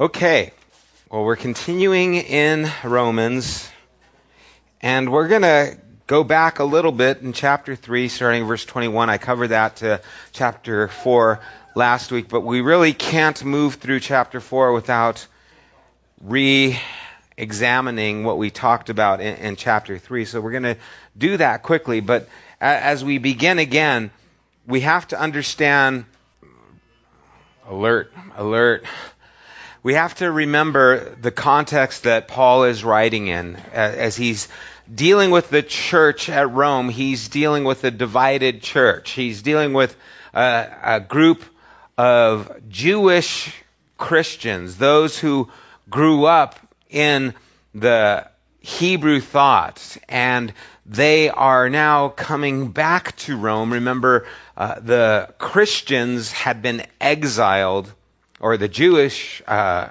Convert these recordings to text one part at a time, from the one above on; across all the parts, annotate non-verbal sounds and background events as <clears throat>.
Okay, well, we're continuing in Romans, and we're going to go back a little bit in chapter 3, starting verse 21. I covered that to chapter 4 last week, but we really can't move through chapter 4 without re examining what we talked about in, in chapter 3. So we're going to do that quickly, but as we begin again, we have to understand alert, alert we have to remember the context that Paul is writing in as he's dealing with the church at Rome. He's dealing with a divided church. He's dealing with a, a group of Jewish Christians, those who grew up in the Hebrew thought, and they are now coming back to Rome. Remember, uh, the Christians had been exiled or the Jewish uh,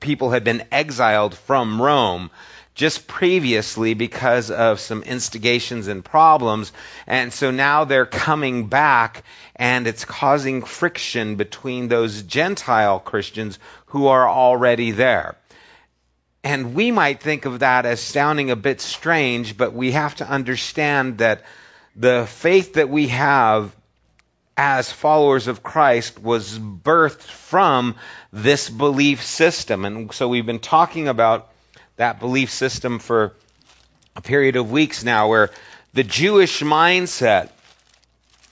people had been exiled from Rome just previously because of some instigations and problems. And so now they're coming back and it's causing friction between those Gentile Christians who are already there. And we might think of that as sounding a bit strange, but we have to understand that the faith that we have as followers of Christ was birthed from this belief system. And so we've been talking about that belief system for a period of weeks now where the Jewish mindset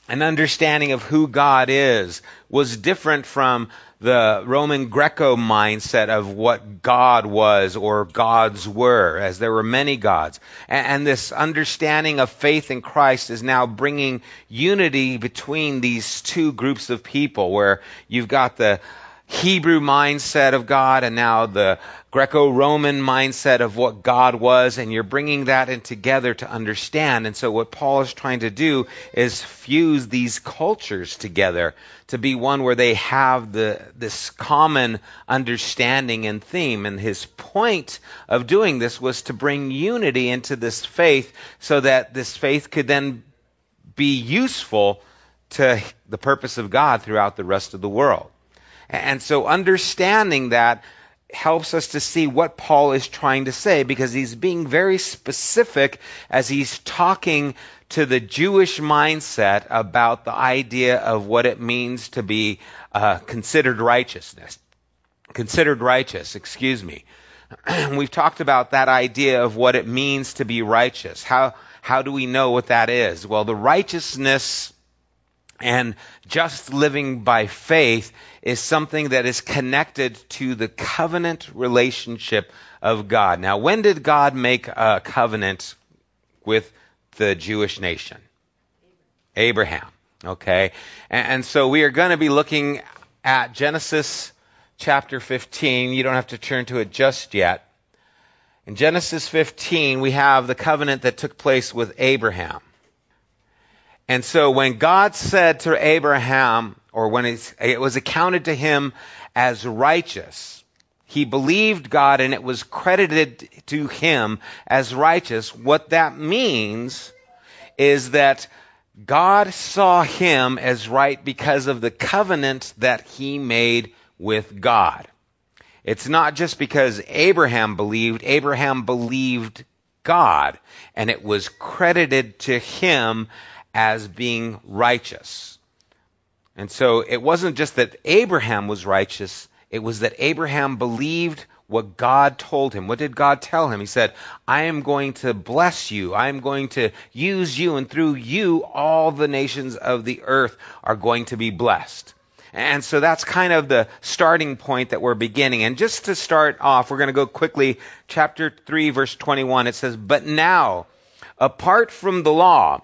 and understanding of who God is was different from the Roman Greco mindset of what God was or gods were, as there were many gods. And, and, this understanding of faith in Christ is now bringing unity between these two groups of people, where you've got the Hebrew mindset of God and now the Greco Roman mindset of what God was, and you're bringing that in together to understand. And so, what Paul is trying to do is fuse these cultures together to be one where they have the, this common understanding and theme. And his point of doing this was to bring unity into this faith so that this faith could then be useful to the purpose of God throughout the rest of the world. And so understanding that helps us to see what Paul is trying to say because he's being very specific as he's talking to the Jewish mindset about the idea of what it means to be uh, considered righteousness. Considered righteous, excuse me. <clears throat> We've talked about that idea of what it means to be righteous. How, how do we know what that is? Well, the righteousness and just living by faith is something that is connected to the covenant relationship of God. Now, when did God make a covenant with the Jewish nation? Abraham. Okay. And, and so we are going to be looking at Genesis chapter 15. You don't have to turn to it just yet. In Genesis 15, we have the covenant that took place with Abraham. And so when God said to Abraham, or when it was accounted to him as righteous, he believed God and it was credited to him as righteous. What that means is that God saw him as right because of the covenant that he made with God. It's not just because Abraham believed, Abraham believed God, and it was credited to him as being righteous. And so it wasn't just that Abraham was righteous, it was that Abraham believed what God told him. What did God tell him? He said, I am going to bless you. I am going to use you, and through you, all the nations of the earth are going to be blessed. And so that's kind of the starting point that we're beginning. And just to start off, we're going to go quickly, chapter 3, verse 21. It says, But now, apart from the law,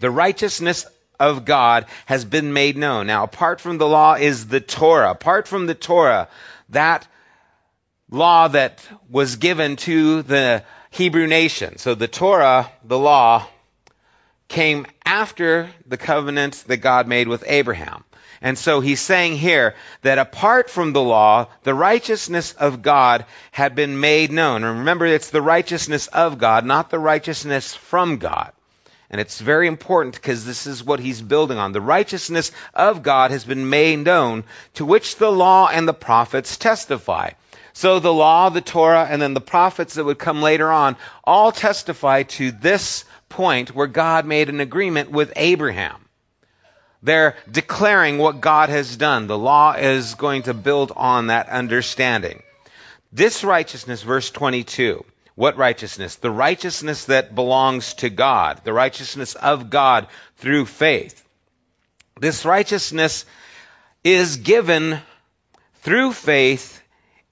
the righteousness of God has been made known. Now, apart from the law is the Torah. Apart from the Torah, that law that was given to the Hebrew nation. So the Torah, the law, came after the covenant that God made with Abraham. And so he's saying here that apart from the law, the righteousness of God had been made known. And remember, it's the righteousness of God, not the righteousness from God. And it's very important because this is what he's building on. The righteousness of God has been made known, to which the law and the prophets testify. So the law, the Torah, and then the prophets that would come later on all testify to this point where God made an agreement with Abraham. They're declaring what God has done. The law is going to build on that understanding. This righteousness, verse 22, what righteousness? The righteousness that belongs to God, the righteousness of God through faith. This righteousness is given through faith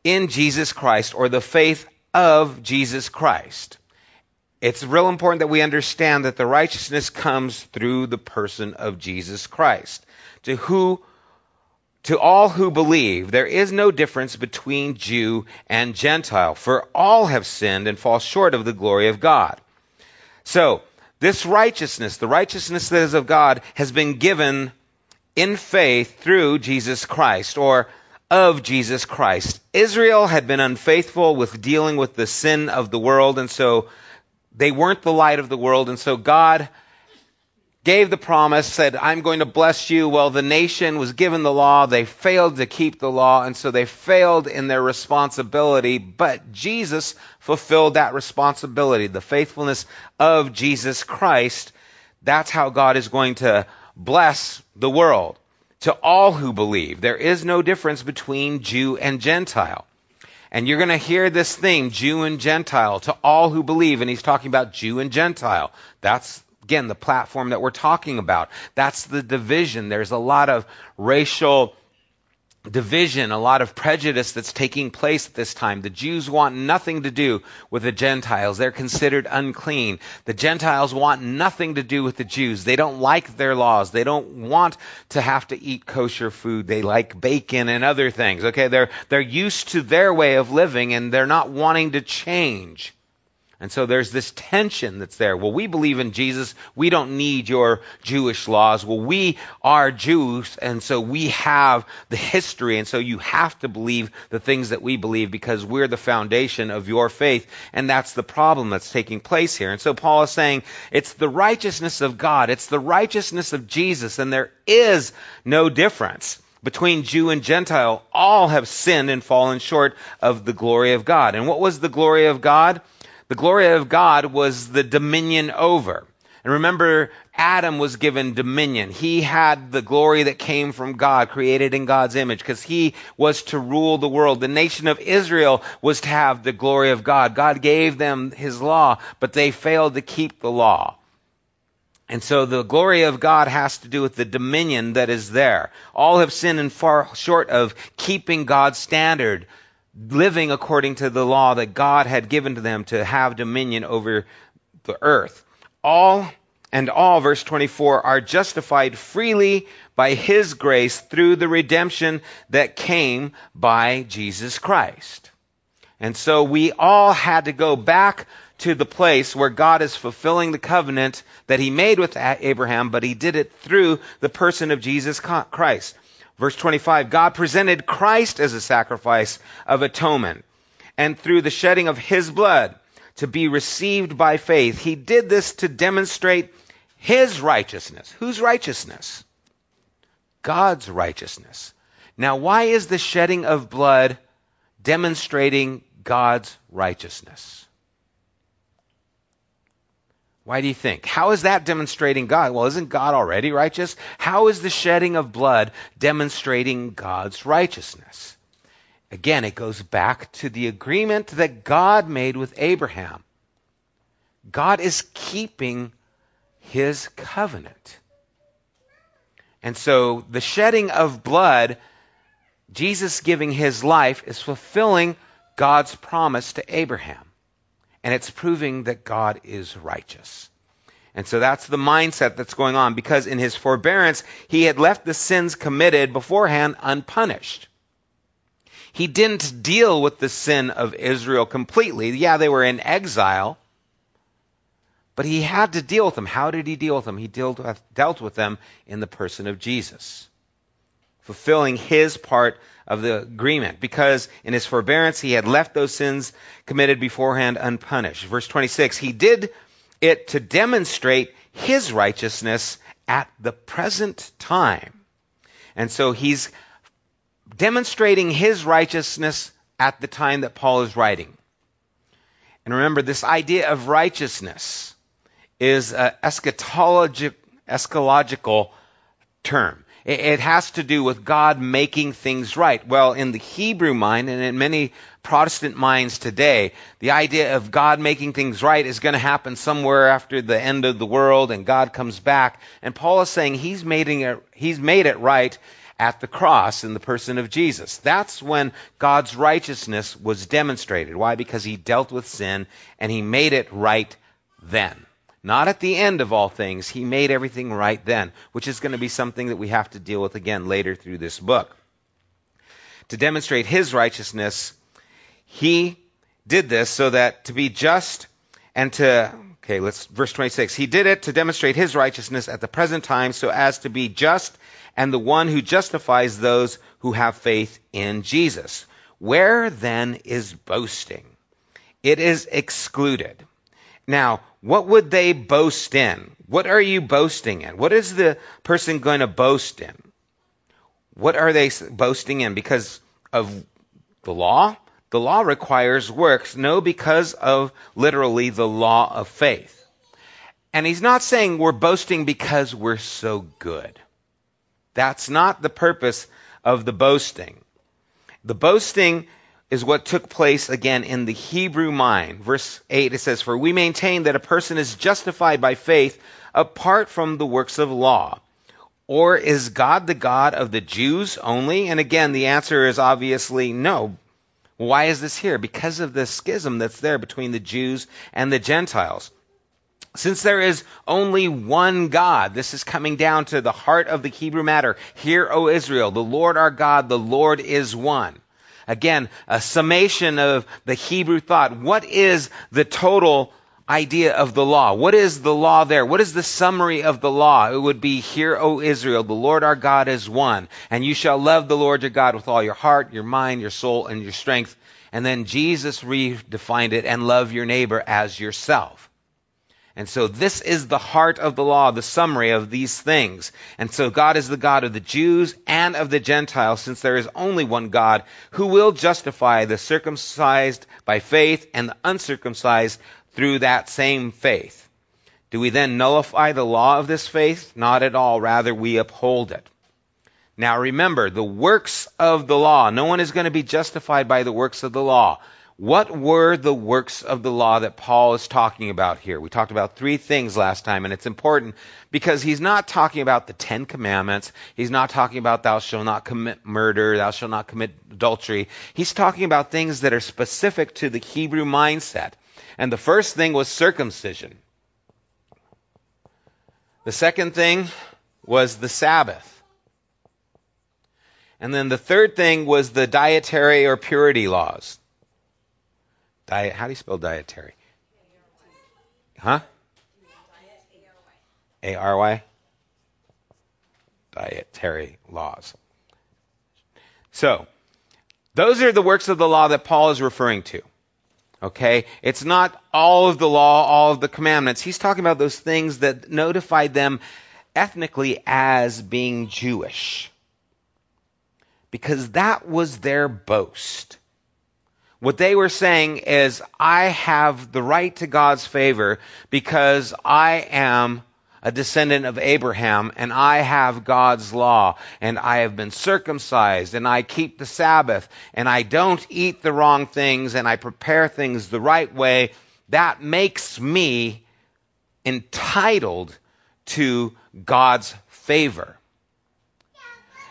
in Jesus Christ, or the faith of Jesus Christ. It's real important that we understand that the righteousness comes through the person of Jesus Christ. To who to all who believe, there is no difference between Jew and Gentile, for all have sinned and fall short of the glory of God. So, this righteousness, the righteousness that is of God, has been given in faith through Jesus Christ, or of Jesus Christ. Israel had been unfaithful with dealing with the sin of the world, and so they weren't the light of the world, and so God gave the promise, said, I'm going to bless you. Well, the nation was given the law. They failed to keep the law, and so they failed in their responsibility. But Jesus fulfilled that responsibility. The faithfulness of Jesus Christ, that's how God is going to bless the world to all who believe. There is no difference between Jew and Gentile. And you're going to hear this theme, Jew and Gentile, to all who believe. And he's talking about Jew and Gentile. That's again, the platform that we're talking about. That's the division. There's a lot of racial division, a lot of prejudice that's taking place at this time. The Jews want nothing to do with the Gentiles. They're considered unclean. The Gentiles want nothing to do with the Jews. They don't like their laws. They don't want to have to eat kosher food. They like bacon and other things. Okay, they're they're used to their way of living and they're not wanting to change. And so there's this tension that's there. Well, we believe in Jesus. We don't need your Jewish laws. Well, we are Jews, and so we have the history, and so you have to believe the things that we believe because we're the foundation of your faith. And that's the problem that's taking place here. And so Paul is saying it's the righteousness of God, it's the righteousness of Jesus, and there is no difference between Jew and Gentile. All have sinned and fallen short of the glory of God. And what was the glory of God? The glory of God was the dominion over. And remember, Adam was given dominion. He had the glory that came from God, created in God's image, because he was to rule the world. The nation of Israel was to have the glory of God. God gave them his law, but they failed to keep the law. And so the glory of God has to do with the dominion that is there. All have sinned and far short of keeping God's standard living according to the law that God had given to them to have dominion over the earth. All and all, verse 24, are justified freely by His grace through the redemption that came by Jesus Christ. And so we all had to go back to the place where God is fulfilling the covenant that He made with Abraham, but He did it through the person of Jesus Christ. Verse 25, God presented Christ as a sacrifice of atonement, and through the shedding of his blood to be received by faith. He did this to demonstrate his righteousness. Whose righteousness? God's righteousness. Now, why is the shedding of blood demonstrating God's righteousness? Why do you think? How is that demonstrating God? Well, isn't God already righteous? How is the shedding of blood demonstrating God's righteousness? Again, it goes back to the agreement that God made with Abraham. God is keeping his covenant. And so the shedding of blood, Jesus giving his life, is fulfilling God's promise to Abraham and it's proving that God is righteous. And so that's the mindset that's going on because in his forbearance, he had left the sins committed beforehand unpunished. He didn't deal with the sin of Israel completely. Yeah, they were in exile, but he had to deal with them. How did he deal with them? He dealt with, dealt with them in the person of Jesus, fulfilling his part of the agreement because in his forbearance he had left those sins committed beforehand unpunished. Verse 26, he did it to demonstrate his righteousness at the present time. And so he's demonstrating his righteousness at the time that Paul is writing. And remember, this idea of righteousness is an eschatologic, eschatological term. It has to do with God making things right. Well, in the Hebrew mind and in many Protestant minds today, the idea of God making things right is going to happen somewhere after the end of the world and God comes back. And Paul is saying he's made it, he's made it right at the cross in the person of Jesus. That's when God's righteousness was demonstrated. Why? Because he dealt with sin and he made it right then. Not at the end of all things. He made everything right then, which is going to be something that we have to deal with again later through this book. To demonstrate his righteousness, he did this so that to be just and to Okay, let's verse 26. He did it to demonstrate his righteousness at the present time so as to be just and the one who justifies those who have faith in Jesus. Where then is boasting? It is excluded. Now, what would they boast in? What are you boasting in? What is the person going to boast in? What are they boasting in? Because of the law? The law requires works. No, because of literally the law of faith. And he's not saying we're boasting because we're so good. That's not the purpose of the boasting. The boasting is what took place again in the Hebrew mind. Verse 8 it says, For we maintain that a person is justified by faith apart from the works of law. Or is God the God of the Jews only? And again, the answer is obviously no. Why is this here? Because of the schism that's there between the Jews and the Gentiles. Since there is only one God, this is coming down to the heart of the Hebrew matter. Hear, O Israel, the Lord our God, the Lord is one. Again, a summation of the Hebrew thought. What is the total idea of the law? What is the law there? What is the summary of the law? It would be, Hear, O Israel, the Lord our God is one, and you shall love the Lord your God with all your heart, your mind, your soul, and your strength. And then Jesus redefined it, and love your neighbor as yourself. And so this is the heart of the law, the summary of these things. And so God is the God of the Jews and of the Gentiles, since there is only one God who will justify the circumcised by faith and the uncircumcised through that same faith. Do we then nullify the law of this faith? Not at all. Rather, we uphold it. Now remember, the works of the law. No one is going to be justified by the works of the law. What were the works of the law that Paul is talking about here? We talked about three things last time, and it's important because he's not talking about the Ten Commandments. He's not talking about thou shalt not commit murder, thou shalt not commit adultery. He's talking about things that are specific to the Hebrew mindset. And the first thing was circumcision. The second thing was the Sabbath. And then the third thing was the dietary or purity laws. Diet. How do you spell dietary? Huh? A R Y. Dietary laws. So, those are the works of the law that Paul is referring to. Okay? It's not all of the law, all of the commandments. He's talking about those things that notified them ethnically as being Jewish. Because that was their boast. What they were saying is, I have the right to God's favor because I am a descendant of Abraham and I have God's law and I have been circumcised and I keep the Sabbath and I don't eat the wrong things and I prepare things the right way. That makes me entitled to God's favor.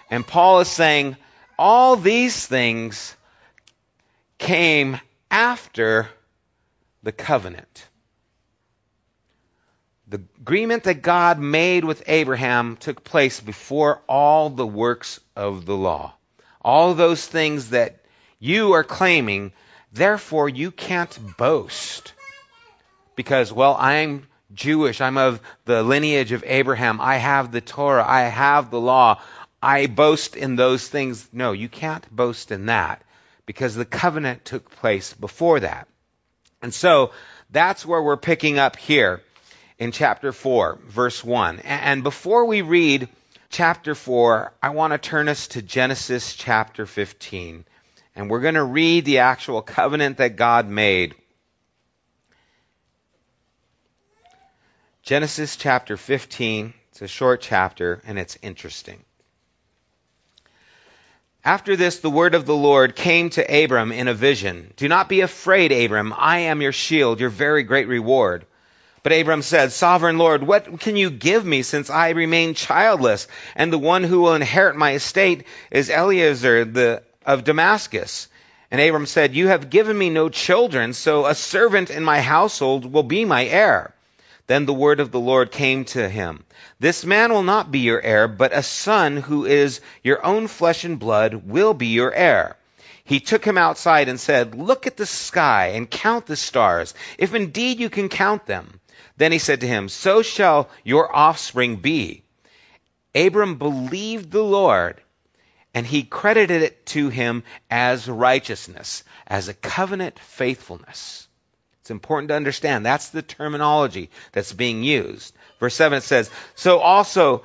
And Paul is saying all these things came after the covenant. The agreement that God made with Abraham took place before all the works of the law. All those things that you are claiming, therefore you can't boast. Because, well, I'm Jewish. I'm of the lineage of Abraham. I have the Torah. I have the law. I boast in those things. No, you can't boast in that because the covenant took place before that. And so that's where we're picking up here. in chapter 4, verse 1. And before we read chapter 4, I want to turn us to Genesis chapter 15. And we're going to read the actual covenant that God made. Genesis chapter 15. It's a short chapter and it's interesting. After this, the word of the Lord came to Abram in a vision. Do not be afraid, Abram. I am your shield, your very great reward. But Abram said, Sovereign Lord, what can you give me since I remain childless? And the one who will inherit my estate is Eliezer the, of Damascus. And Abram said, You have given me no children, so a servant in my household will be my heir. Then the word of the Lord came to him. This man will not be your heir, but a son who is your own flesh and blood will be your heir. He took him outside and said, Look at the sky and count the stars, if indeed you can count them. Then he said to him, So shall your offspring be. Abram believed the Lord, and he credited it to him as righteousness, as a covenant faithfulness. It's important to understand that's the terminology that's being used. Verse 7 it says, So also,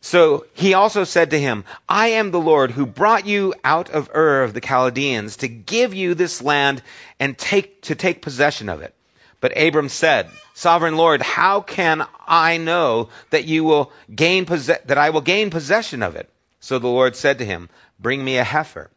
so he also said to him, I am the Lord who brought you out of Ur of the Chaldeans to give you this land and take, to take possession of it. But Abram said, Sovereign Lord, how can I know that you will gain that I will gain possession of it? So the Lord said to him, Bring me a heifer,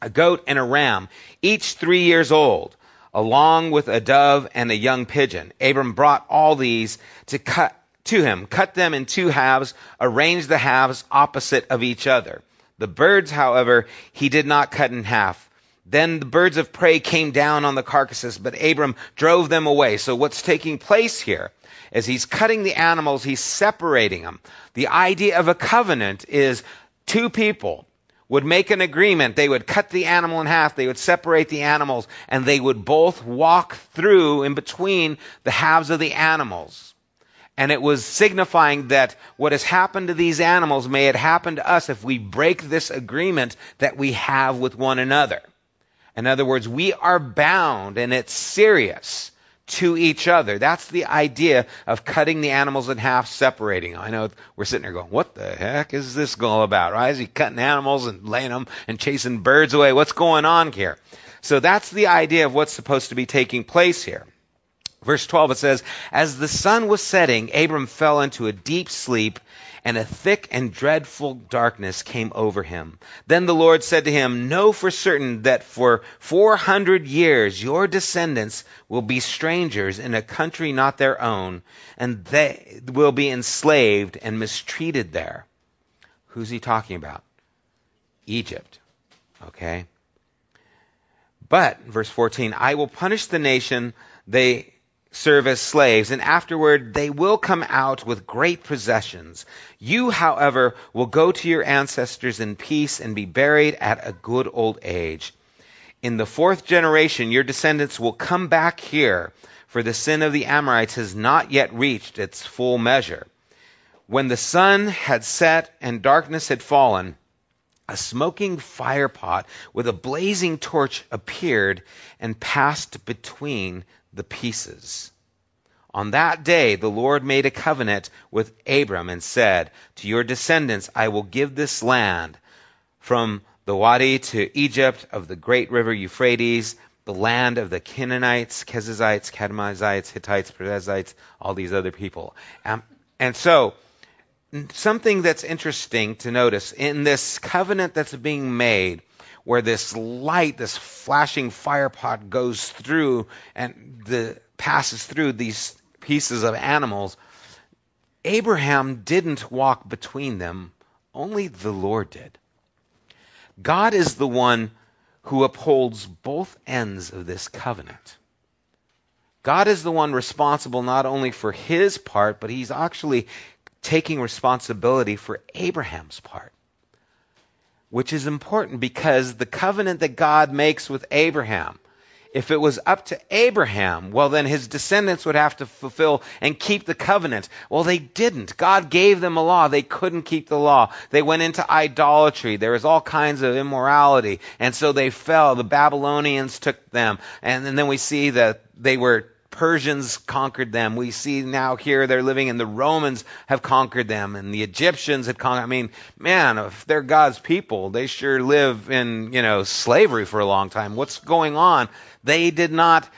a goat and a ram, each three years old along with a dove and a young pigeon. Abram brought all these to cut to him, cut them in two halves, arranged the halves opposite of each other. The birds, however, he did not cut in half. Then the birds of prey came down on the carcasses, but Abram drove them away. So what's taking place here? As he's cutting the animals, he's separating them. The idea of a covenant is two people would make an agreement. They would cut the animal in half. They would separate the animals and they would both walk through in between the halves of the animals. And it was signifying that what has happened to these animals may have happened to us if we break this agreement that we have with one another. In other words, we are bound and it's serious to each other. That's the idea of cutting the animals in half, separating them. I know we're sitting there going, what the heck is this all about? Why is he cutting animals and laying them and chasing birds away? What's going on here? So that's the idea of what's supposed to be taking place here. Verse 12 it says, As the sun was setting, Abram fell into a deep sleep, and a thick and dreadful darkness came over him. Then the Lord said to him, Know for certain that for four hundred years your descendants will be strangers in a country not their own, and they will be enslaved and mistreated there. Who's he talking about? Egypt. Okay? But, verse 14, I will punish the nation they serve as slaves, and afterward they will come out with great possessions. You, however, will go to your ancestors in peace and be buried at a good old age. In the fourth generation, your descendants will come back here, for the sin of the Amorites has not yet reached its full measure. When the sun had set and darkness had fallen, a smoking firepot with a blazing torch appeared and passed between the pieces. On that day, the Lord made a covenant with Abram and said, To your descendants I will give this land from the Wadi to Egypt of the great river Euphrates, the land of the Canaanites, Kezites, Kadmonites, Hittites, Perizzites, all these other people. Um, and so, something that's interesting to notice in this covenant that's being made, where this light, this flashing fire pot goes through and the passes through these pieces of animals. Abraham didn't walk between them, only the Lord did. God is the one who upholds both ends of this covenant. God is the one responsible not only for his part, but he's actually taking responsibility for Abraham's part which is important because the covenant that God makes with Abraham, if it was up to Abraham, well, then his descendants would have to fulfill and keep the covenant. Well, they didn't. God gave them a law. They couldn't keep the law. They went into idolatry. There was all kinds of immorality. And so they fell. The Babylonians took them. And, then we see that they were Persians conquered them. We see now here they're living and the Romans have conquered them and the Egyptians had conquered. I mean, man, if they're God's people, they sure live in, you know, slavery for a long time. What's going on? They did not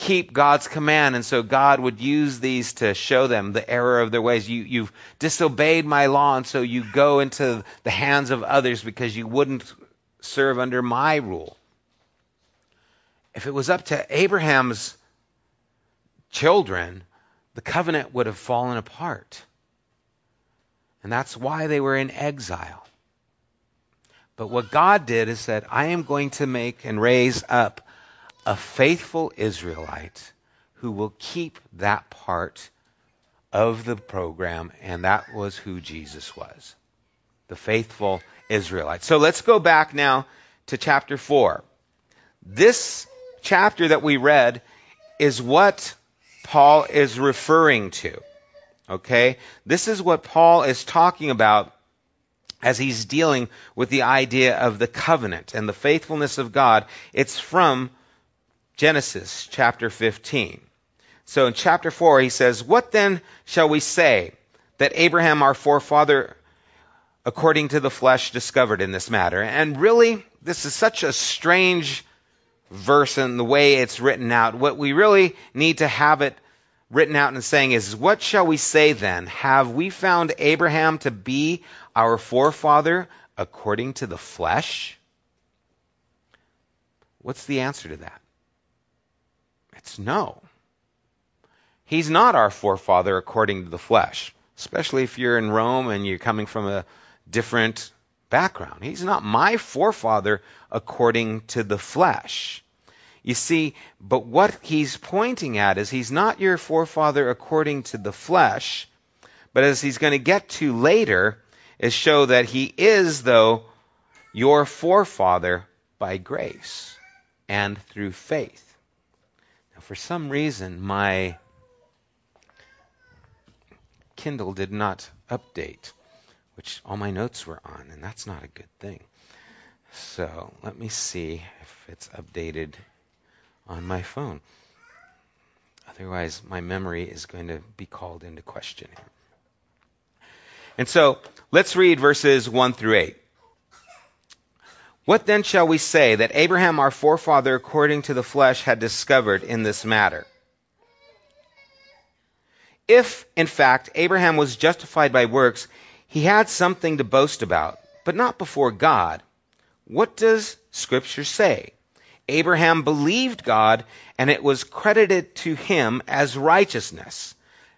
keep God's command. And so God would use these to show them the error of their ways. You, you've disobeyed my law, and so you go into the hands of others because you wouldn't serve under my rule. If it was up to Abraham's children, the covenant would have fallen apart. And that's why they were in exile. But what God did is that I am going to make and raise up a faithful Israelite who will keep that part of the program, and that was who Jesus was the faithful Israelite. So let's go back now to chapter 4. This chapter that we read is what Paul is referring to. Okay? This is what Paul is talking about as he's dealing with the idea of the covenant and the faithfulness of God. It's from Genesis chapter 15. So in chapter 4, he says, What then shall we say that Abraham, our forefather, according to the flesh, discovered in this matter? And really, this is such a strange verse and the way it's written out. What we really need to have it written out and saying is, What shall we say then? Have we found Abraham to be our forefather according to the flesh? What's the answer to that? It's no. He's not our forefather according to the flesh, especially if you're in Rome and you're coming from a different background. He's not my forefather according to the flesh. You see, but what he's pointing at is he's not your forefather according to the flesh, but as he's going to get to later, is show that he is, though, your forefather by grace and through faith. Now, for some reason, my Kindle did not update which all my notes were on, and that's not a good thing. So let me see if it's updated on my phone. Otherwise, my memory is going to be called into question here. And so let's read verses 1 through 8. What then shall we say that Abraham, our forefather, according to the flesh, had discovered in this matter? If, in fact, Abraham was justified by works, he had something to boast about, but not before God. What does Scripture say? Abraham believed God, and it was credited to him as righteousness.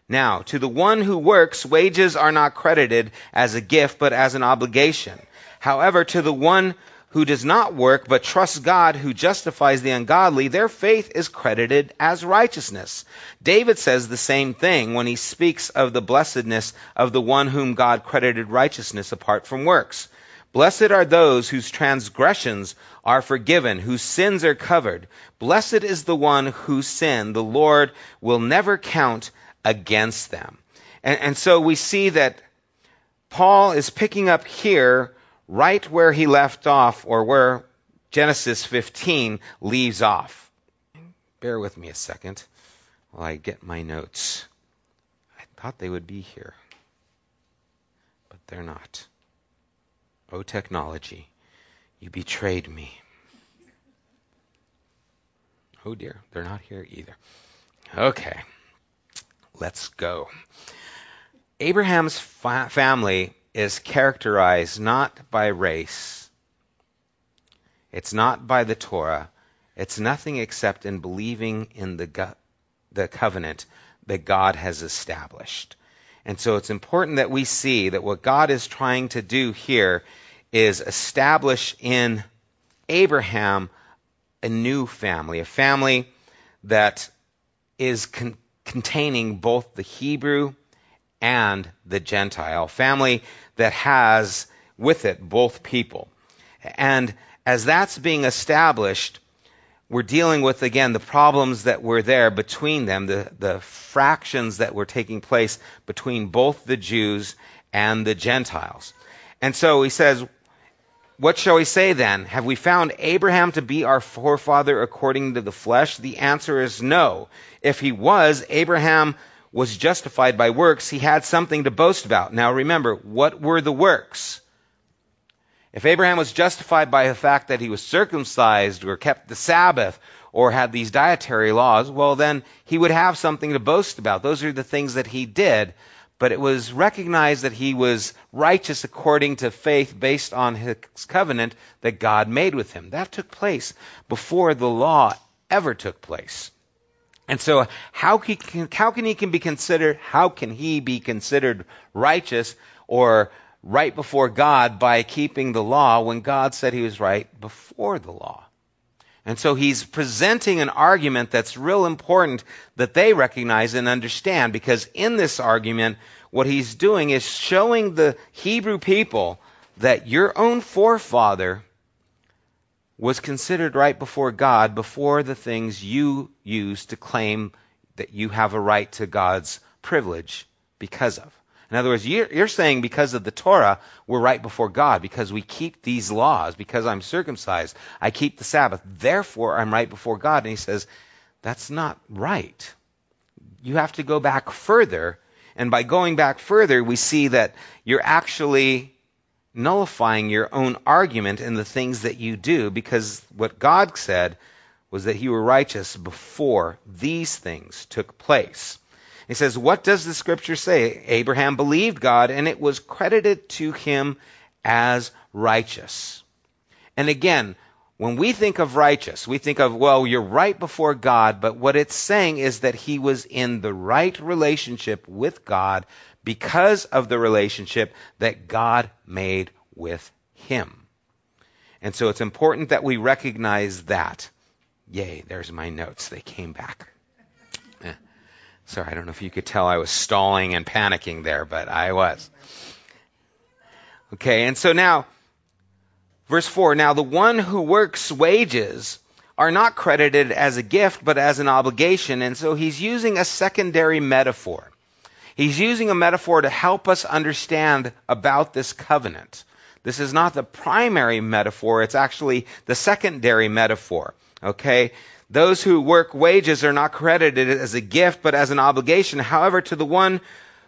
Now, to the one who works, wages are not credited as a gift, but as an obligation. However, to the one who does not work but trusts God who justifies the ungodly, their faith is credited as righteousness. David says the same thing when he speaks of the blessedness of the one whom God credited righteousness apart from works. Blessed are those whose transgressions are forgiven, whose sins are covered. Blessed is the one whose sin the Lord will never count against them. And, and so we see that Paul is picking up here right where he left off, or where Genesis 15 leaves off. Bear with me a second while I get my notes. I thought they would be here, but they're not. Oh, technology, you betrayed me. Oh dear, they're not here either. Okay, let's go. Abraham's fa- family is characterized not by race, it's not by the Torah, it's nothing except in believing in the, go- the covenant that God has established. And so it's important that we see that what God is trying to do here is establish in Abraham a new family, a family that is con- containing both the Hebrew and the Gentile, family that has with it both people. And as that's being established, we're dealing with, again, the problems that were there between them, the, the fractions that were taking place between both the Jews and the Gentiles. And so he says, what shall we say then? Have we found Abraham to be our forefather according to the flesh? The answer is no. If he was, Abraham was justified by works. He had something to boast about. Now remember, what were the works? If Abraham was justified by the fact that he was circumcised or kept the Sabbath or had these dietary laws, well, then he would have something to boast about. Those are the things that he did but it was recognized that he was righteous according to faith based on his covenant that God made with him. That took place before the law ever took place. And so how can, how can he can be considered how can he be considered righteous or right before God by keeping the law when God said he was right before the law? And so he's presenting an argument that's real important that they recognize and understand because in this argument, what he's doing is showing the Hebrew people that your own forefather was considered right before God before the things you use to claim that you have a right to God's privilege because of. In other words, you're, saying because of the Torah, we're right before God because we keep these laws, because I'm circumcised, I keep the Sabbath, therefore I'm right before God. And he says, that's not right. You have to go back further. And by going back further, we see that you're actually nullifying your own argument in the things that you do because what God said was that you were righteous before these things took place. He says, What does the scripture say? Abraham believed God, and it was credited to him as righteous. And again, when we think of righteous, we think of, well, you're right before God, but what it's saying is that he was in the right relationship with God because of the relationship that God made with him. And so it's important that we recognize that. Yay, there's my notes. They came back. Sorry, I don't know if you could tell I was stalling and panicking there, but I was. Okay, and so now, verse 4 Now the one who works wages are not credited as a gift, but as an obligation. And so he's using a secondary metaphor. He's using a metaphor to help us understand about this covenant. This is not the primary metaphor, it's actually the secondary metaphor. Okay? Those who work wages are not credited as a gift, but as an obligation. However, to the one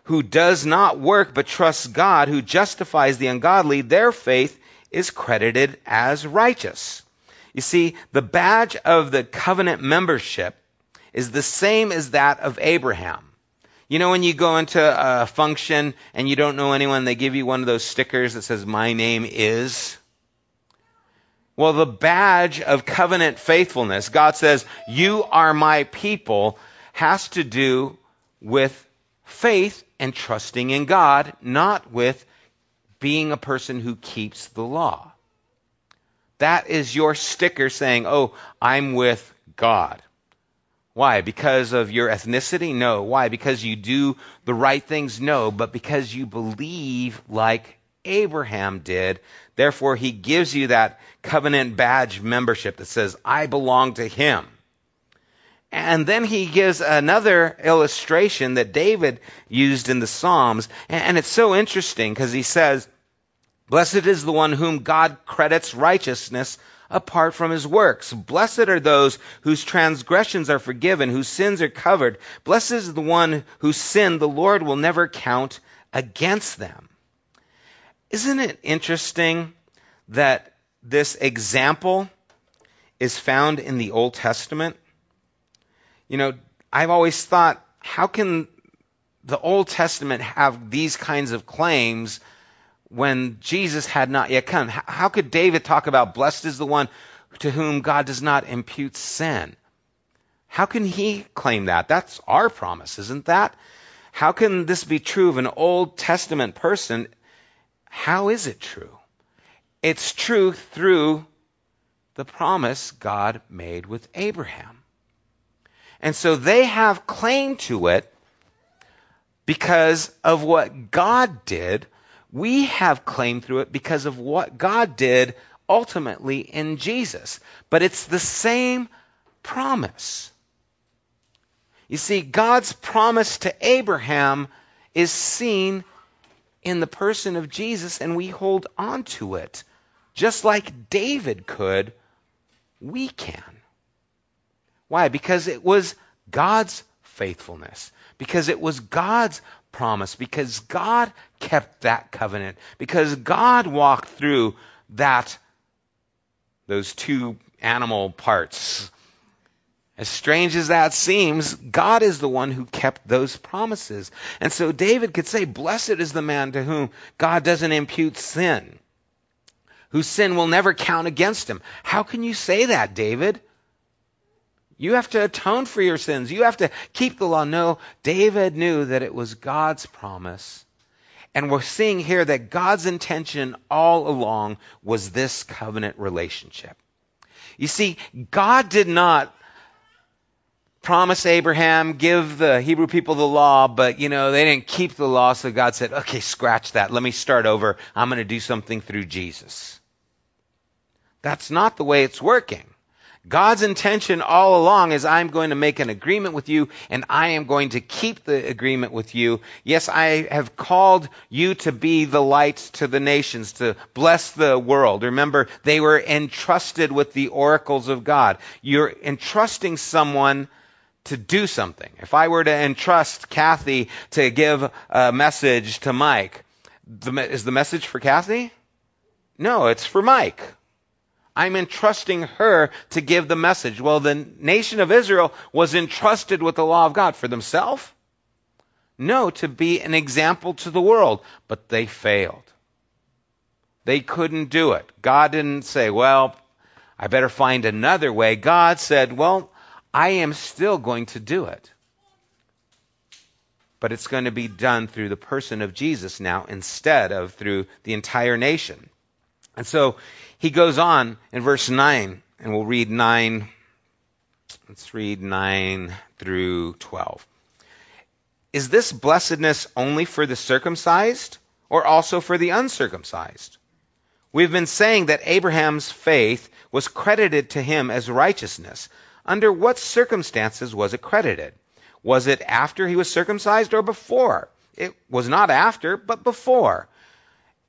who does not work, but trusts God, who justifies the ungodly, their faith is credited as righteous. You see, the badge of the covenant membership is the same as that of Abraham. You know, when you go into a function and you don't know anyone, they give you one of those stickers that says, My name is. Well, the badge of covenant faithfulness, God says, You are my people, has to do with faith and trusting in God, not with being a person who keeps the law. That is your sticker saying, Oh, I'm with God. Why? Because of your ethnicity? No. Why? Because you do the right things? No. But because you believe like Abraham did. Therefore, he gives you that covenant badge membership that says, I belong to him. And then he gives another illustration that David used in the Psalms. And it's so interesting because he says, Blessed is the one whom God credits righteousness apart from his works. Blessed are those whose transgressions are forgiven, whose sins are covered. Blessed is the one whose sin the Lord will never count against them. Isn't it interesting that this example is found in the Old Testament? You know, I've always thought, how can the Old Testament have these kinds of claims when Jesus had not yet come? How could David talk about blessed is the one to whom God does not impute sin? How can he claim that? That's our promise, isn't that? How can this be true of an Old Testament person how is it true? It's true through the promise God made with Abraham. And so they have claim to it because of what God did. We have claim through it because of what God did ultimately in Jesus. But it's the same promise. You see, God's promise to Abraham is seen in the person of Jesus and we hold on to it just like David could, we can. Why? Because it was God's faithfulness, because it was God's promise, because God kept that covenant, because God walked through that those two animal parts. As strange as that seems, God is the one who kept those promises. And so David could say, Blessed is the man to whom God doesn't impute sin, whose sin will never count against him. How can you say that, David? You have to atone for your sins. You have to keep the law. No, David knew that it was God's promise. And we're seeing here that God's intention all along was this covenant relationship. You see, God did not promise Abraham, give the Hebrew people the law, but you know, they didn't keep the law, so God said, okay, scratch that. Let me start over. I'm going to do something through Jesus. That's not the way it's working. God's intention all along is I'm going to make an agreement with you and I am going to keep the agreement with you. Yes, I have called you to be the light to the nations, to bless the world. Remember, they were entrusted with the oracles of God. You're entrusting someone to do something. If I were to entrust Kathy to give a message to Mike, is the message for Kathy? No, it's for Mike. I'm entrusting her to give the message. Well, the nation of Israel was entrusted with the law of God for themselves? No, to be an example to the world. But they failed. They couldn't do it. God didn't say, well, I better find another way. God said, well, I am still going to do it. But it's going to be done through the person of Jesus now instead of through the entire nation. And so he goes on in verse 9, and we'll read 9. Let's read 9 through 12. Is this blessedness only for the circumcised or also for the uncircumcised? We've been saying that Abraham's faith was credited to him as righteousness. Under what circumstances was it credited? Was it after he was circumcised or before? It was not after, but before.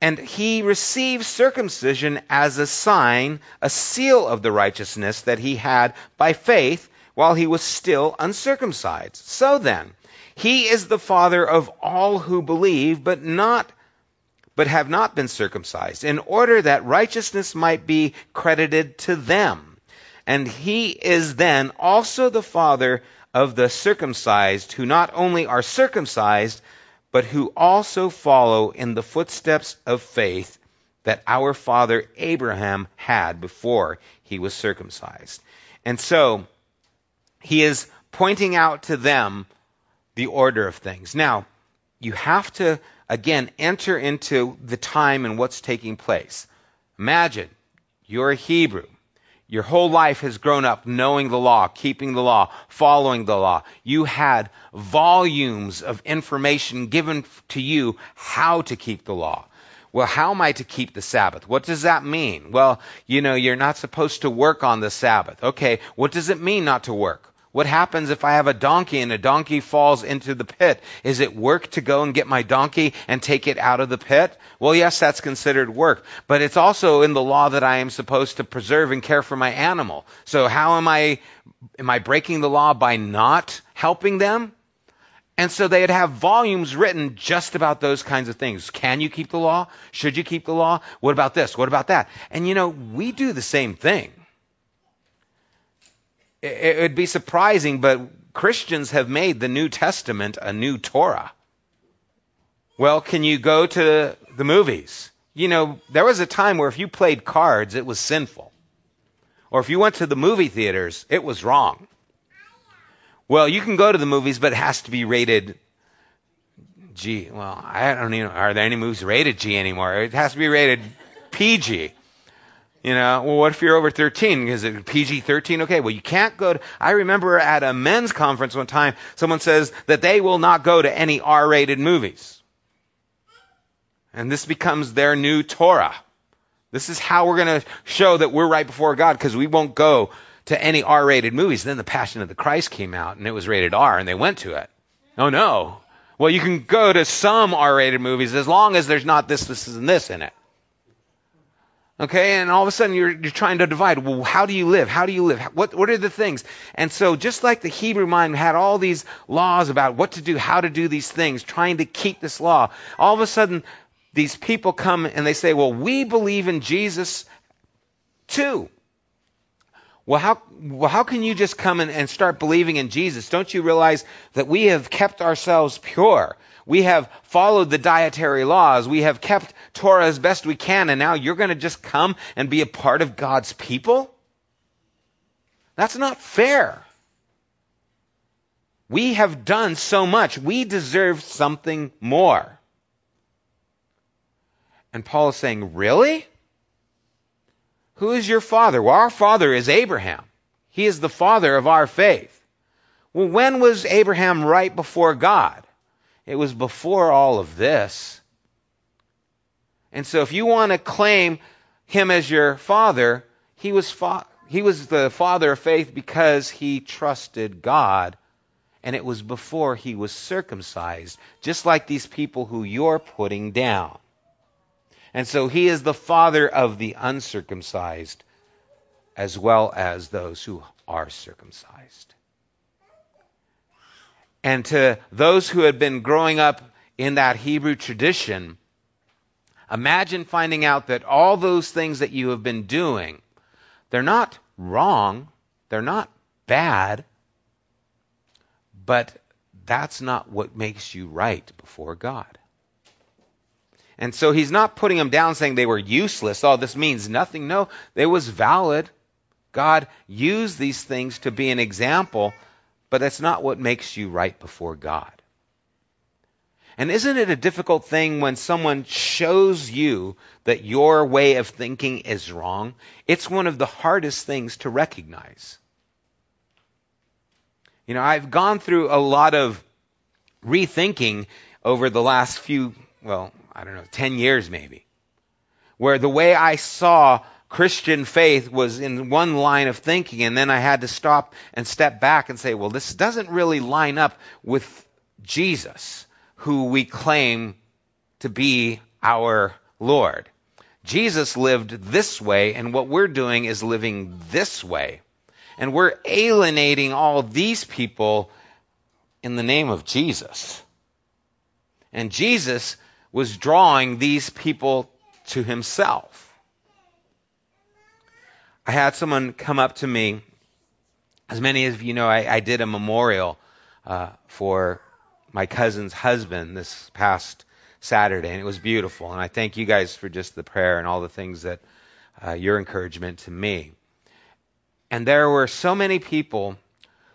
And he received circumcision as a sign, a seal of the righteousness that he had by faith while he was still uncircumcised. So then, he is the father of all who believe, but not but have not been circumcised, in order that righteousness might be credited to them. And he is then also the father of the circumcised, who not only are circumcised, but who also follow in the footsteps of faith that our father Abraham had before he was circumcised. And so, he is pointing out to them the order of things. Now, you have to, again, enter into the time and what's taking place. Imagine you're a Hebrew. Your whole life has grown up knowing the law, keeping the law, following the law. You had volumes of information given to you how to keep the law. Well, how am I to keep the Sabbath? What does that mean? Well, you know, you're not supposed to work on the Sabbath. Okay, what does it mean not to work? What happens if I have a donkey and a donkey falls into the pit? Is it work to go and get my donkey and take it out of the pit? Well, yes, that's considered work, but it's also in the law that I am supposed to preserve and care for my animal. So how am I, am I breaking the law by not helping them? And so they'd have volumes written just about those kinds of things. Can you keep the law? Should you keep the law? What about this? What about that? And you know, we do the same thing it would be surprising, but Christians have made the New Testament a new Torah. Well, can you go to the movies? You know, there was a time where if you played cards, it was sinful. Or if you went to the movie theaters, it was wrong. Well, you can go to the movies, but it has to be rated G. Well, I don't even, are there any movies rated G anymore? It has to be rated PG. You know, well, what if you're over 13? Is it PG 13? Okay, well, you can't go to. I remember at a men's conference one time, someone says that they will not go to any R rated movies. And this becomes their new Torah. This is how we're going to show that we're right before God because we won't go to any R rated movies. Then the Passion of the Christ came out and it was rated R and they went to it. Oh no. Well, you can go to some R rated movies as long as there's not this, this, and this in it. Okay, and all of a sudden you're, you're trying to divide. Well, how do you live? How do you live? What, what are the things? And so just like the Hebrew mind had all these laws about what to do, how to do these things, trying to keep this law, all of a sudden these people come and they say, well, we believe in Jesus too. Well, how, well, how can you just come and, and start believing in Jesus? Don't you realize that we have kept ourselves pure? We have followed the dietary laws. We have kept Torah as best we can, and now you're going to just come and be a part of God's people? That's not fair. We have done so much. We deserve something more. And Paul is saying, Really? Who is your father? Well, our father is Abraham. He is the father of our faith. Well, when was Abraham right before God? It was before all of this. And so if you want to claim him as your father, he was, fa- he was the father of faith because he trusted God. And it was before he was circumcised, just like these people who you're putting down. And so he is the father of the uncircumcised as well as those who are circumcised. And to those who had been growing up in that Hebrew tradition, imagine finding out that all those things that you have been doing, they're not wrong, they're not bad, but that's not what makes you right before God. And so he's not putting them down saying they were useless. Oh, this means nothing. No, it was valid. God used these things to be an example, but that's not what makes you right before God. And isn't it a difficult thing when someone shows you that your way of thinking is wrong? It's one of the hardest things to recognize. You know, I've gone through a lot of rethinking over the last few, well, I don't know, 10 years maybe, where the way I saw Christian faith was in one line of thinking, and then I had to stop and step back and say, well, this doesn't really line up with Jesus, who we claim to be our Lord. Jesus lived this way, and what we're doing is living this way. And we're alienating all these people in the name of Jesus. And Jesus was drawing these people to himself. I had someone come up to me. As many of you know, I, I did a memorial uh, for my cousin's husband this past Saturday, and it was beautiful. And I thank you guys for just the prayer and all the things that uh, your encouragement to me. And there were so many people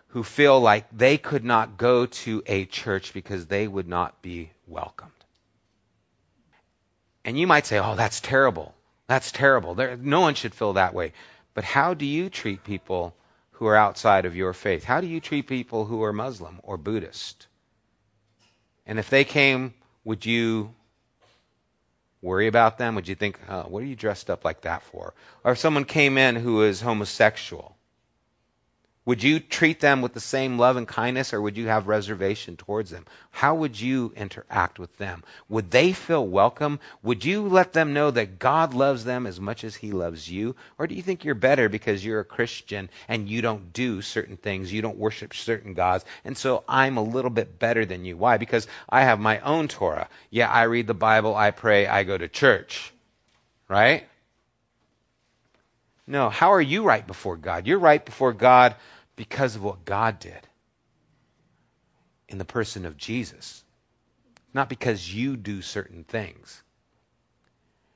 who feel like they could not go to a church because they would not be welcomed. And you might say, oh, that's terrible. That's terrible. There, no one should feel that way. But how do you treat people who are outside of your faith? How do you treat people who are Muslim or Buddhist? And if they came, would you worry about them? Would you think, oh, what are you dressed up like that for? Or if someone came in who is homosexual, would you treat them with the same love and kindness or would you have reservation towards them? How would you interact with them? Would they feel welcome? Would you let them know that God loves them as much as He loves you? Or do you think you're better because you're a Christian and you don't do certain things, you don't worship certain gods, and so I'm a little bit better than you? Why? Because I have my own Torah. Yeah, I read the Bible, I pray, I go to church. Right? No, how are you right before God? You're right before God because of what God did in the person of Jesus, not because you do certain things.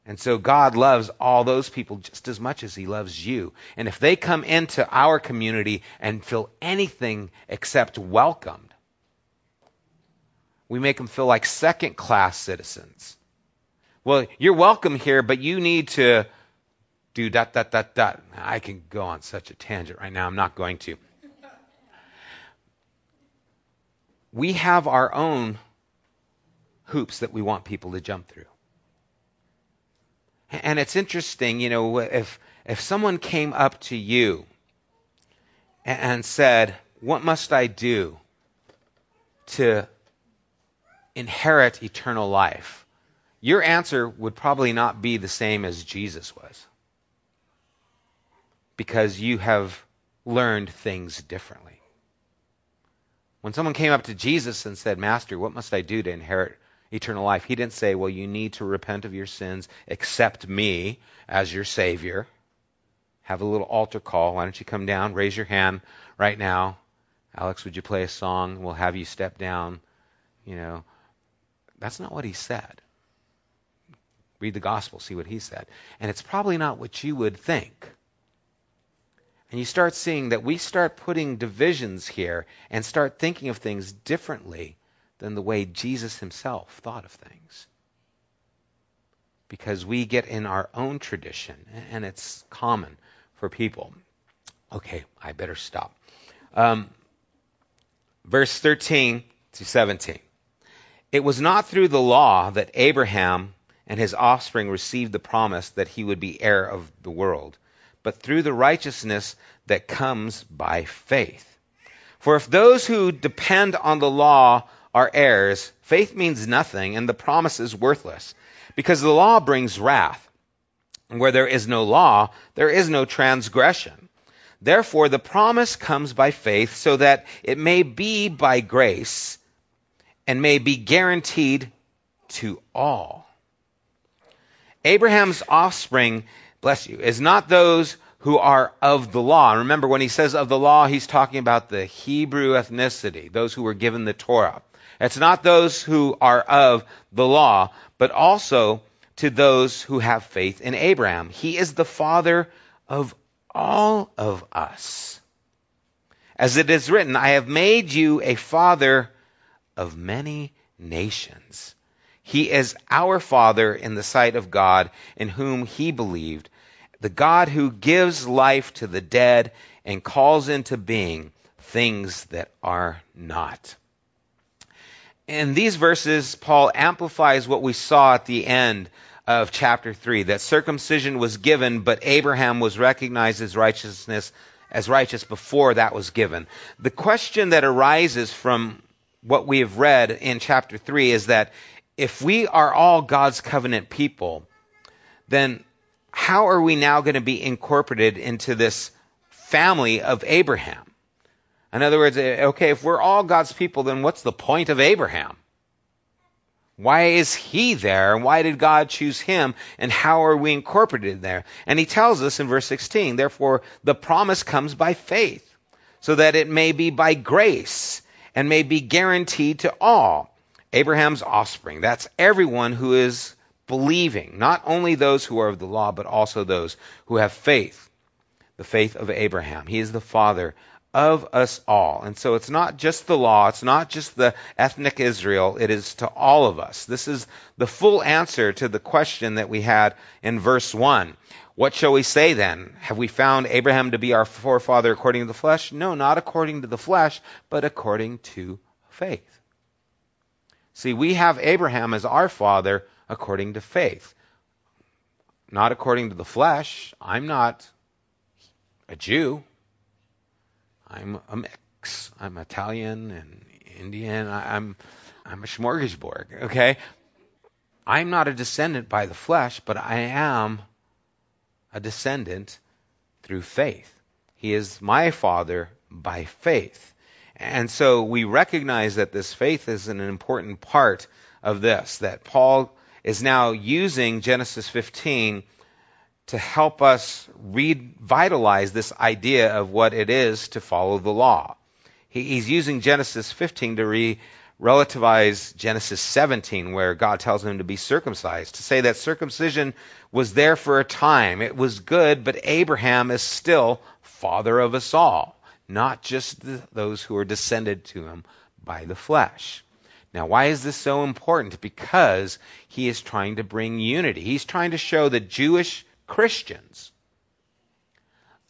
And so God loves all those people just as much as He loves you. And if they come into our community and feel anything except welcomed, we make them feel like second class citizens. Well, you're welcome here, but you need to do dot, dot, dot, dot. I can go on such a tangent right now. I'm not going to. We have our own hoops that we want people to jump through. And it's interesting, you know, if, if someone came up to you and said, What must I do to inherit eternal life? Your answer would probably not be the same as Jesus was. Because you have learned things differently. When someone came up to Jesus and said, Master, what must I do to inherit eternal life? He didn't say, Well, you need to repent of your sins, accept me as your Savior. Have a little altar call. Why don't you come down? Raise your hand right now. Alex, would you play a song? We'll have you step down. You know, that's not what he said. Read the gospel, see what he said. And it's probably not what you would think. And you start seeing that we start putting divisions here and start thinking of things differently than the way Jesus himself thought of things. Because we get in our own tradition, and it's common for people. Okay, I better stop. Um, verse 13 to 17. It was not through the law that Abraham and his offspring received the promise that he would be heir of the world, but through the righteousness that comes by faith. For if those who depend on the law are heirs, faith means nothing and the promise is worthless, because the law brings wrath. And where there is no law, there is no transgression. Therefore, the promise comes by faith so that it may be by grace and may be guaranteed to all. Abraham's offspring, bless you, is not those who are of the law. And remember, when he says of the law, he's talking about the Hebrew ethnicity, those who were given the Torah. It's not those who are of the law, but also to those who have faith in Abraham. He is the father of all of us. As it is written, I have made you a father of many nations. He is our father in the sight of God, in whom he believed the God who gives life to the dead and calls into being things that are not. In these verses, Paul amplifies what we saw at the end of chapter 3 that circumcision was given, but Abraham was recognized as righteousness as righteous before that was given. The question that arises from what we have read in chapter 3 is that if we are all God's covenant people, then how are we now going to be incorporated into this family of Abraham? In other words, eh, okay, if we're all God's people, then what's the point of Abraham? Why is he there? And why did God choose him? And how are we incorporated there? And he tells us in verse 16, therefore the promise comes by faith, so that it may be by grace and may be guaranteed to all. Abraham's offspring, that's everyone who is believing, not only those who are of the law, but also those who have faith, the faith of Abraham. He is the father of us all. And so it's not just the law, it's not just the ethnic Israel, it is to all of us. This is the full answer to the question that we had in verse 1. What shall we say then? Have we found Abraham to be our forefather according to the flesh? No, not according to the flesh, but according to faith. See, we have Abraham as our father according to faith. Not according to the flesh. I'm not a Jew. I'm a mix. I'm Italian and Indian. I'm I'm a smorgasbord. Okay, I'm not a descendant by the flesh, but I am a descendant through faith. He is my father by faith. And so we recognize that this faith is an important part of this, that Paul is now using Genesis 15 to help us revitalize this idea of what it is to follow the law. He, he's using Genesis 15 to re, relativize Genesis 17, where God tells him to be circumcised, to say that circumcision was there for a time. It was good, but Abraham is still father of us all, not just the, those who are descended to him by the flesh. Now, why is this so important? Because he is trying to bring unity. He's trying to show the Jewish Christians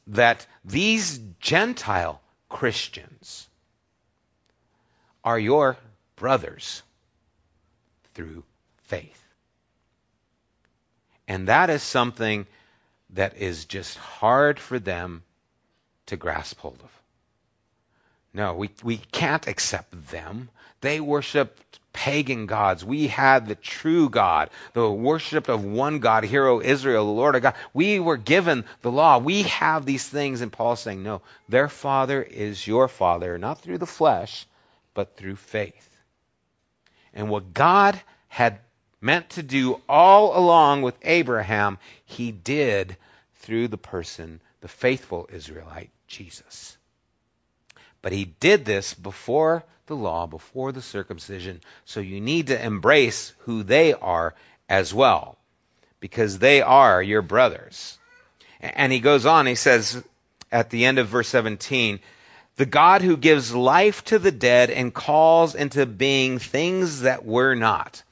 that these Gentile Christians are your brothers through faith. And that is something that is just hard for them to grasp hold of. No, we, we can't accept them. They worshiped pagan gods. We had the true God, the worship of one God, hero Israel, the Lord of God. We were given the law. We have these things, and Paul's saying, no, their father is your father, not through the flesh, but through faith. And what God had meant to do all along with Abraham, he did through the person, the faithful Israelite, Jesus. But he did this before the law, before the circumcision, so you need to embrace who they are as well, because they are your brothers. And he goes on, he says at the end of verse 17, the God who gives life to the dead and calls into being things that were not.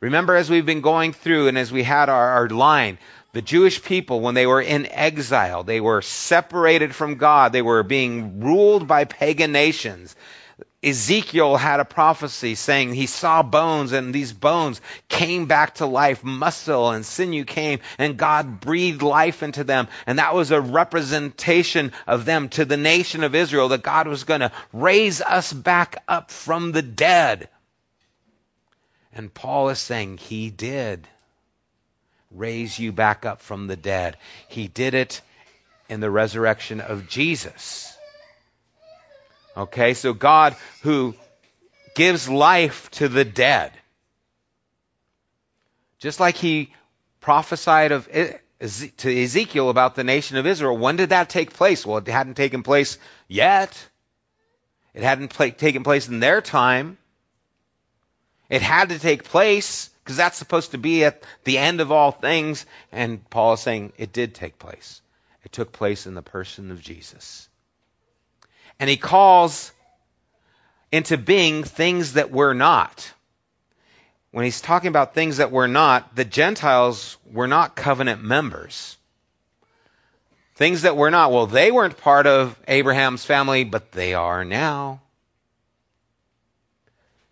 Remember, as we've been going through and as we had our, our line, the Jewish people, when they were in exile, they were separated from God. They were being ruled by pagan nations. Ezekiel had a prophecy saying he saw bones and these bones came back to life. Muscle and sinew came and God breathed life into them. And that was a representation of them to the nation of Israel that God was going to raise us back up from the dead. And Paul is saying he did raise you back up from the dead. He did it in the resurrection of Jesus. Okay, so God who gives life to the dead. Just like he prophesied of to Ezekiel about the nation of Israel. When did that take place? Well, it hadn't taken place yet. It hadn't taken place in their time. It had to take place because that's supposed to be at the end of all things. And Paul is saying it did take place. It took place in the person of Jesus and he calls into being things that were not. When he's talking about things that were not, the Gentiles were not covenant members. Things that were not, well, they weren't part of Abraham's family, but they are now.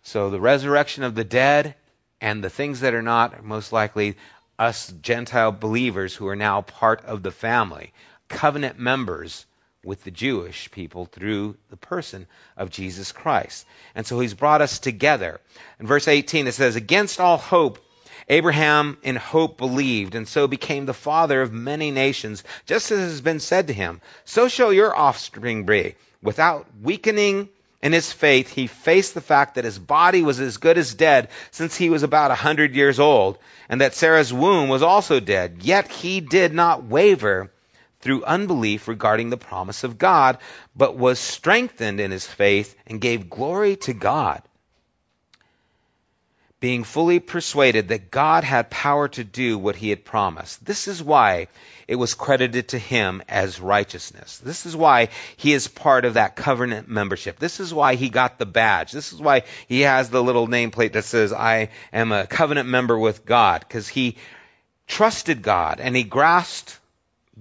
So the resurrection of the dead and the things that are not, most likely us Gentile believers who are now part of the family, covenant members with the Jewish people through the person of Jesus Christ. And so he's brought us together. In verse 18 it says, Against all hope, Abraham in hope believed, and so became the father of many nations, just as it has been said to him, So shall your offspring be. Without weakening in his faith, he faced the fact that his body was as good as dead since he was about a hundred years old, and that Sarah's womb was also dead. Yet he did not waver through unbelief regarding the promise of God, but was strengthened in his faith and gave glory to God, being fully persuaded that God had power to do what he had promised. This is why it was credited to him as righteousness. This is why he is part of that covenant membership. This is why he got the badge. This is why he has the little nameplate that says, I am a covenant member with God, because he trusted God and he grasped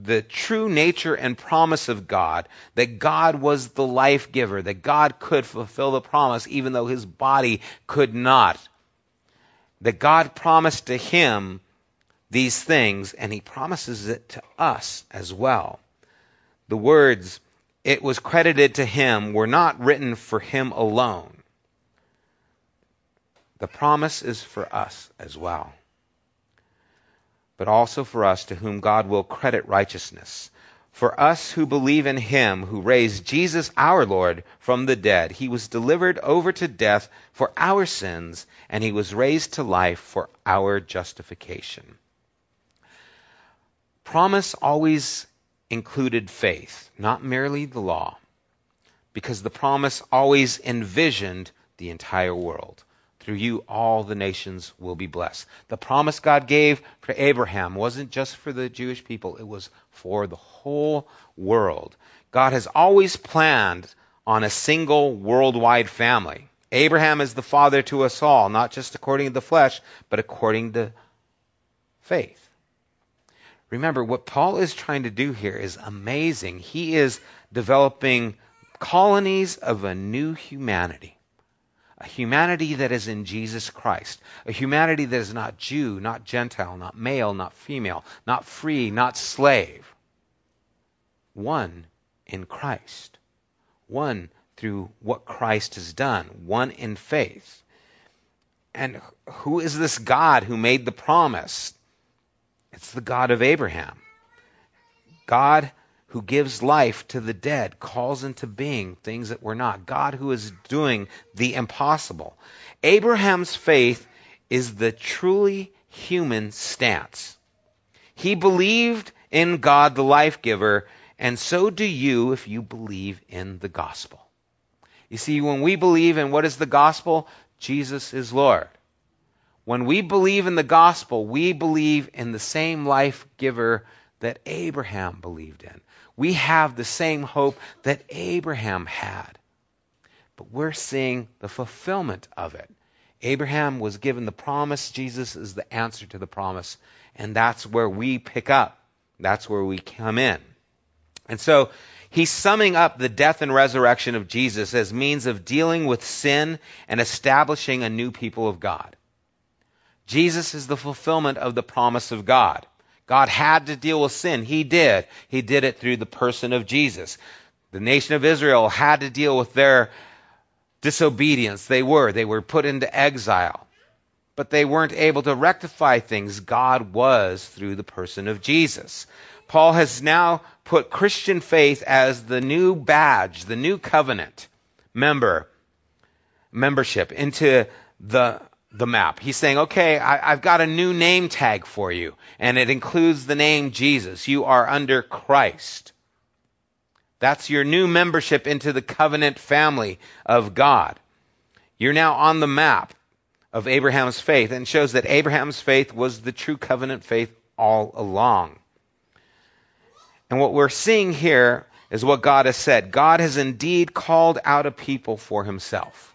the true nature and promise of God, that God was the life giver, that God could fulfill the promise even though his body could not. That God promised to him these things and he promises it to us as well. The words, it was credited to him, were not written for him alone. The promise is for us as well but also for us to whom God will credit righteousness. For us who believe in him who raised Jesus our Lord from the dead, he was delivered over to death for our sins, and he was raised to life for our justification. Promise always included faith, not merely the law, because the promise always envisioned the entire world. Through you, all the nations will be blessed. The promise God gave to Abraham wasn't just for the Jewish people, it was for the whole world. God has always planned on a single worldwide family. Abraham is the father to us all, not just according to the flesh, but according to faith. Remember, what Paul is trying to do here is amazing. He is developing colonies of a new humanity a humanity that is in Jesus Christ, a humanity that is not Jew, not Gentile, not male, not female, not free, not slave. One in Christ, one through what Christ has done, one in faith. And who is this God who made the promise? It's the God of Abraham. God who gives life to the dead, calls into being things that were not. God who is doing the impossible. Abraham's faith is the truly human stance. He believed in God, the life giver, and so do you if you believe in the gospel. You see, when we believe in what is the gospel, Jesus is Lord. When we believe in the gospel, we believe in the same life giver that Abraham believed in. We have the same hope that Abraham had. But we're seeing the fulfillment of it. Abraham was given the promise. Jesus is the answer to the promise. And that's where we pick up. That's where we come in. And so he's summing up the death and resurrection of Jesus as means of dealing with sin and establishing a new people of God. Jesus is the fulfillment of the promise of God. God had to deal with sin. He did. He did it through the person of Jesus. The nation of Israel had to deal with their disobedience. They were. They were put into exile. But they weren't able to rectify things. God was through the person of Jesus. Paul has now put Christian faith as the new badge, the new covenant member, membership into the the map. He's saying, okay, I, have got a new name tag for you, and it includes the name Jesus. You are under Christ. That's your new membership into the covenant family of God. You're now on the map of Abraham's faith and shows that Abraham's faith was the true covenant faith all along. And what we're seeing here is what God has said. God has indeed called out a people for himself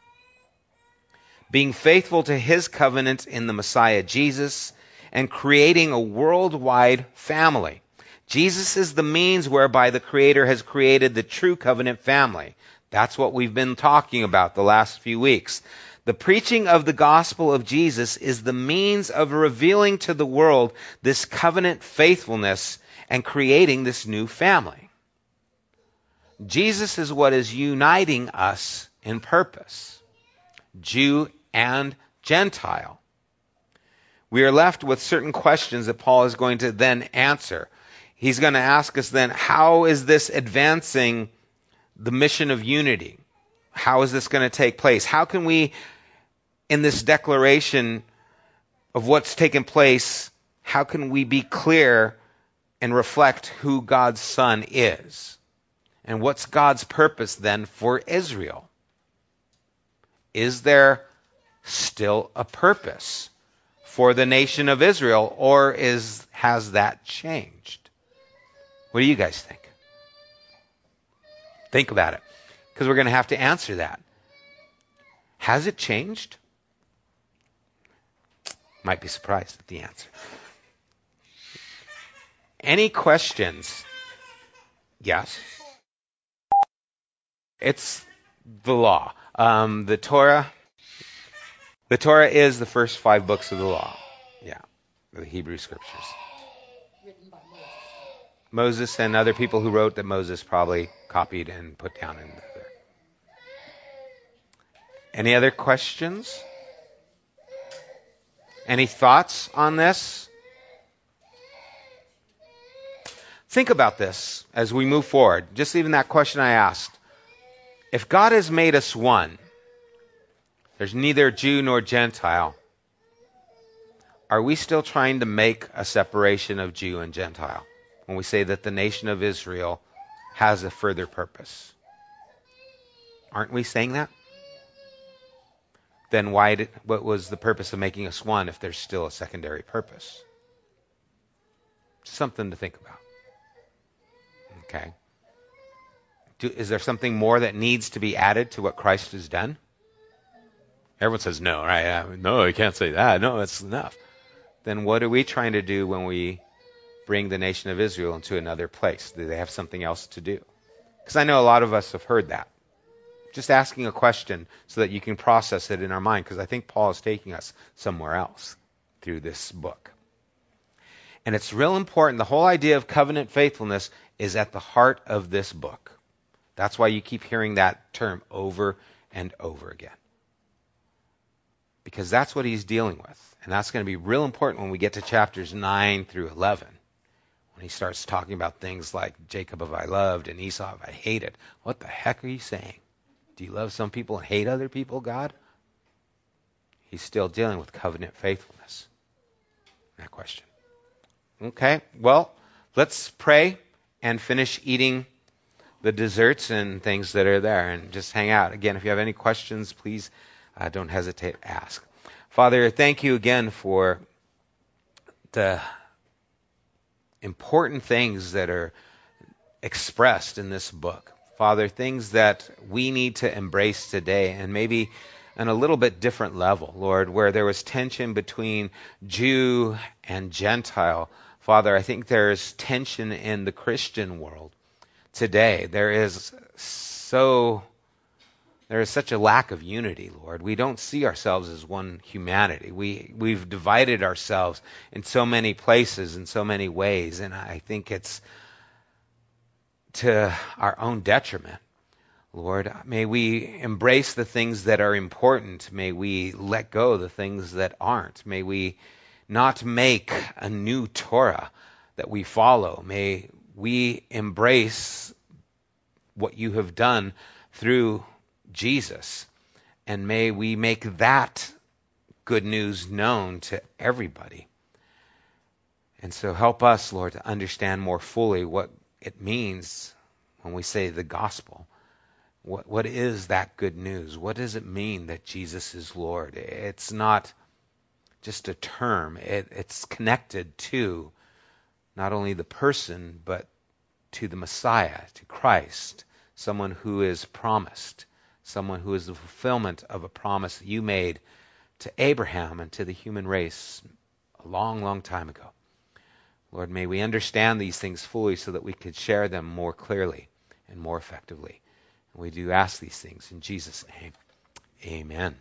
being faithful to his covenant in the Messiah Jesus, and creating a worldwide family. Jesus is the means whereby the Creator has created the true covenant family. That's what we've been talking about the last few weeks. The preaching of the gospel of Jesus is the means of revealing to the world this covenant faithfulness and creating this new family. Jesus is what is uniting us in purpose. Jew and Gentile. We are left with certain questions that Paul is going to then answer. He's going to ask us then, how is this advancing the mission of unity? How is this going to take place? How can we, in this declaration of what's taken place, how can we be clear and reflect who God's Son is? And what's God's purpose then for Israel? Is there still a purpose for the nation of Israel, or is has that changed? What do you guys think? Think about it, because we're going to have to answer that. Has it changed? Might be surprised at the answer. Any questions? Yes. It's the law. Um, the Torah the Torah is the first five books of the law. Yeah, the Hebrew scriptures. Moses and other people who wrote that Moses probably copied and put down in there. Any other questions? Any thoughts on this? Think about this as we move forward. Just even that question I asked. If God has made us one, there's neither Jew nor Gentile. Are we still trying to make a separation of Jew and Gentile when we say that the nation of Israel has a further purpose? Aren't we saying that? Then why did, what was the purpose of making us one if there's still a secondary purpose? Something to think about. Okay. Do, is there something more that needs to be added to what Christ has done? Everyone says no, right? No, you can't say that. No, that's enough. Then what are we trying to do when we bring the nation of Israel into another place? Do they have something else to do? Because I know a lot of us have heard that. Just asking a question so that you can process it in our mind, because I think Paul is taking us somewhere else through this book. And it's real important. The whole idea of covenant faithfulness is at the heart of this book. That's why you keep hearing that term over and over again. Because that's what he's dealing with. And that's going to be real important when we get to chapters 9 through 11. When he starts talking about things like Jacob have I loved and Esau have I hated. What the heck are you saying? Do you love some people and hate other people, God? He's still dealing with covenant faithfulness. That question. Okay, well, let's pray and finish eating the desserts and things that are there and just hang out. Again, if you have any questions, please uh, don't hesitate to ask. Father, thank you again for the important things that are expressed in this book. Father, things that we need to embrace today and maybe on a little bit different level, Lord, where there was tension between Jew and Gentile. Father, I think there's tension in the Christian world today. There is so there is such a lack of unity, Lord. We don't see ourselves as one humanity. We we've divided ourselves in so many places in so many ways, and I think it's to our own detriment. Lord, may we embrace the things that are important. May we let go the things that aren't. May we not make a new Torah that we follow. May we embrace what you have done through Jesus. And may we make that good news known to everybody. And so help us, Lord, to understand more fully what it means when we say the gospel. What, what is that good news? What does it mean that Jesus is Lord? It's not just a term, it, it's connected to not only the person, but to the Messiah, to Christ, someone who is promised, someone who is the fulfillment of a promise that you made to Abraham and to the human race a long, long time ago. Lord, may we understand these things fully so that we could share them more clearly and more effectively. And we do ask these things in Jesus' name. Amen.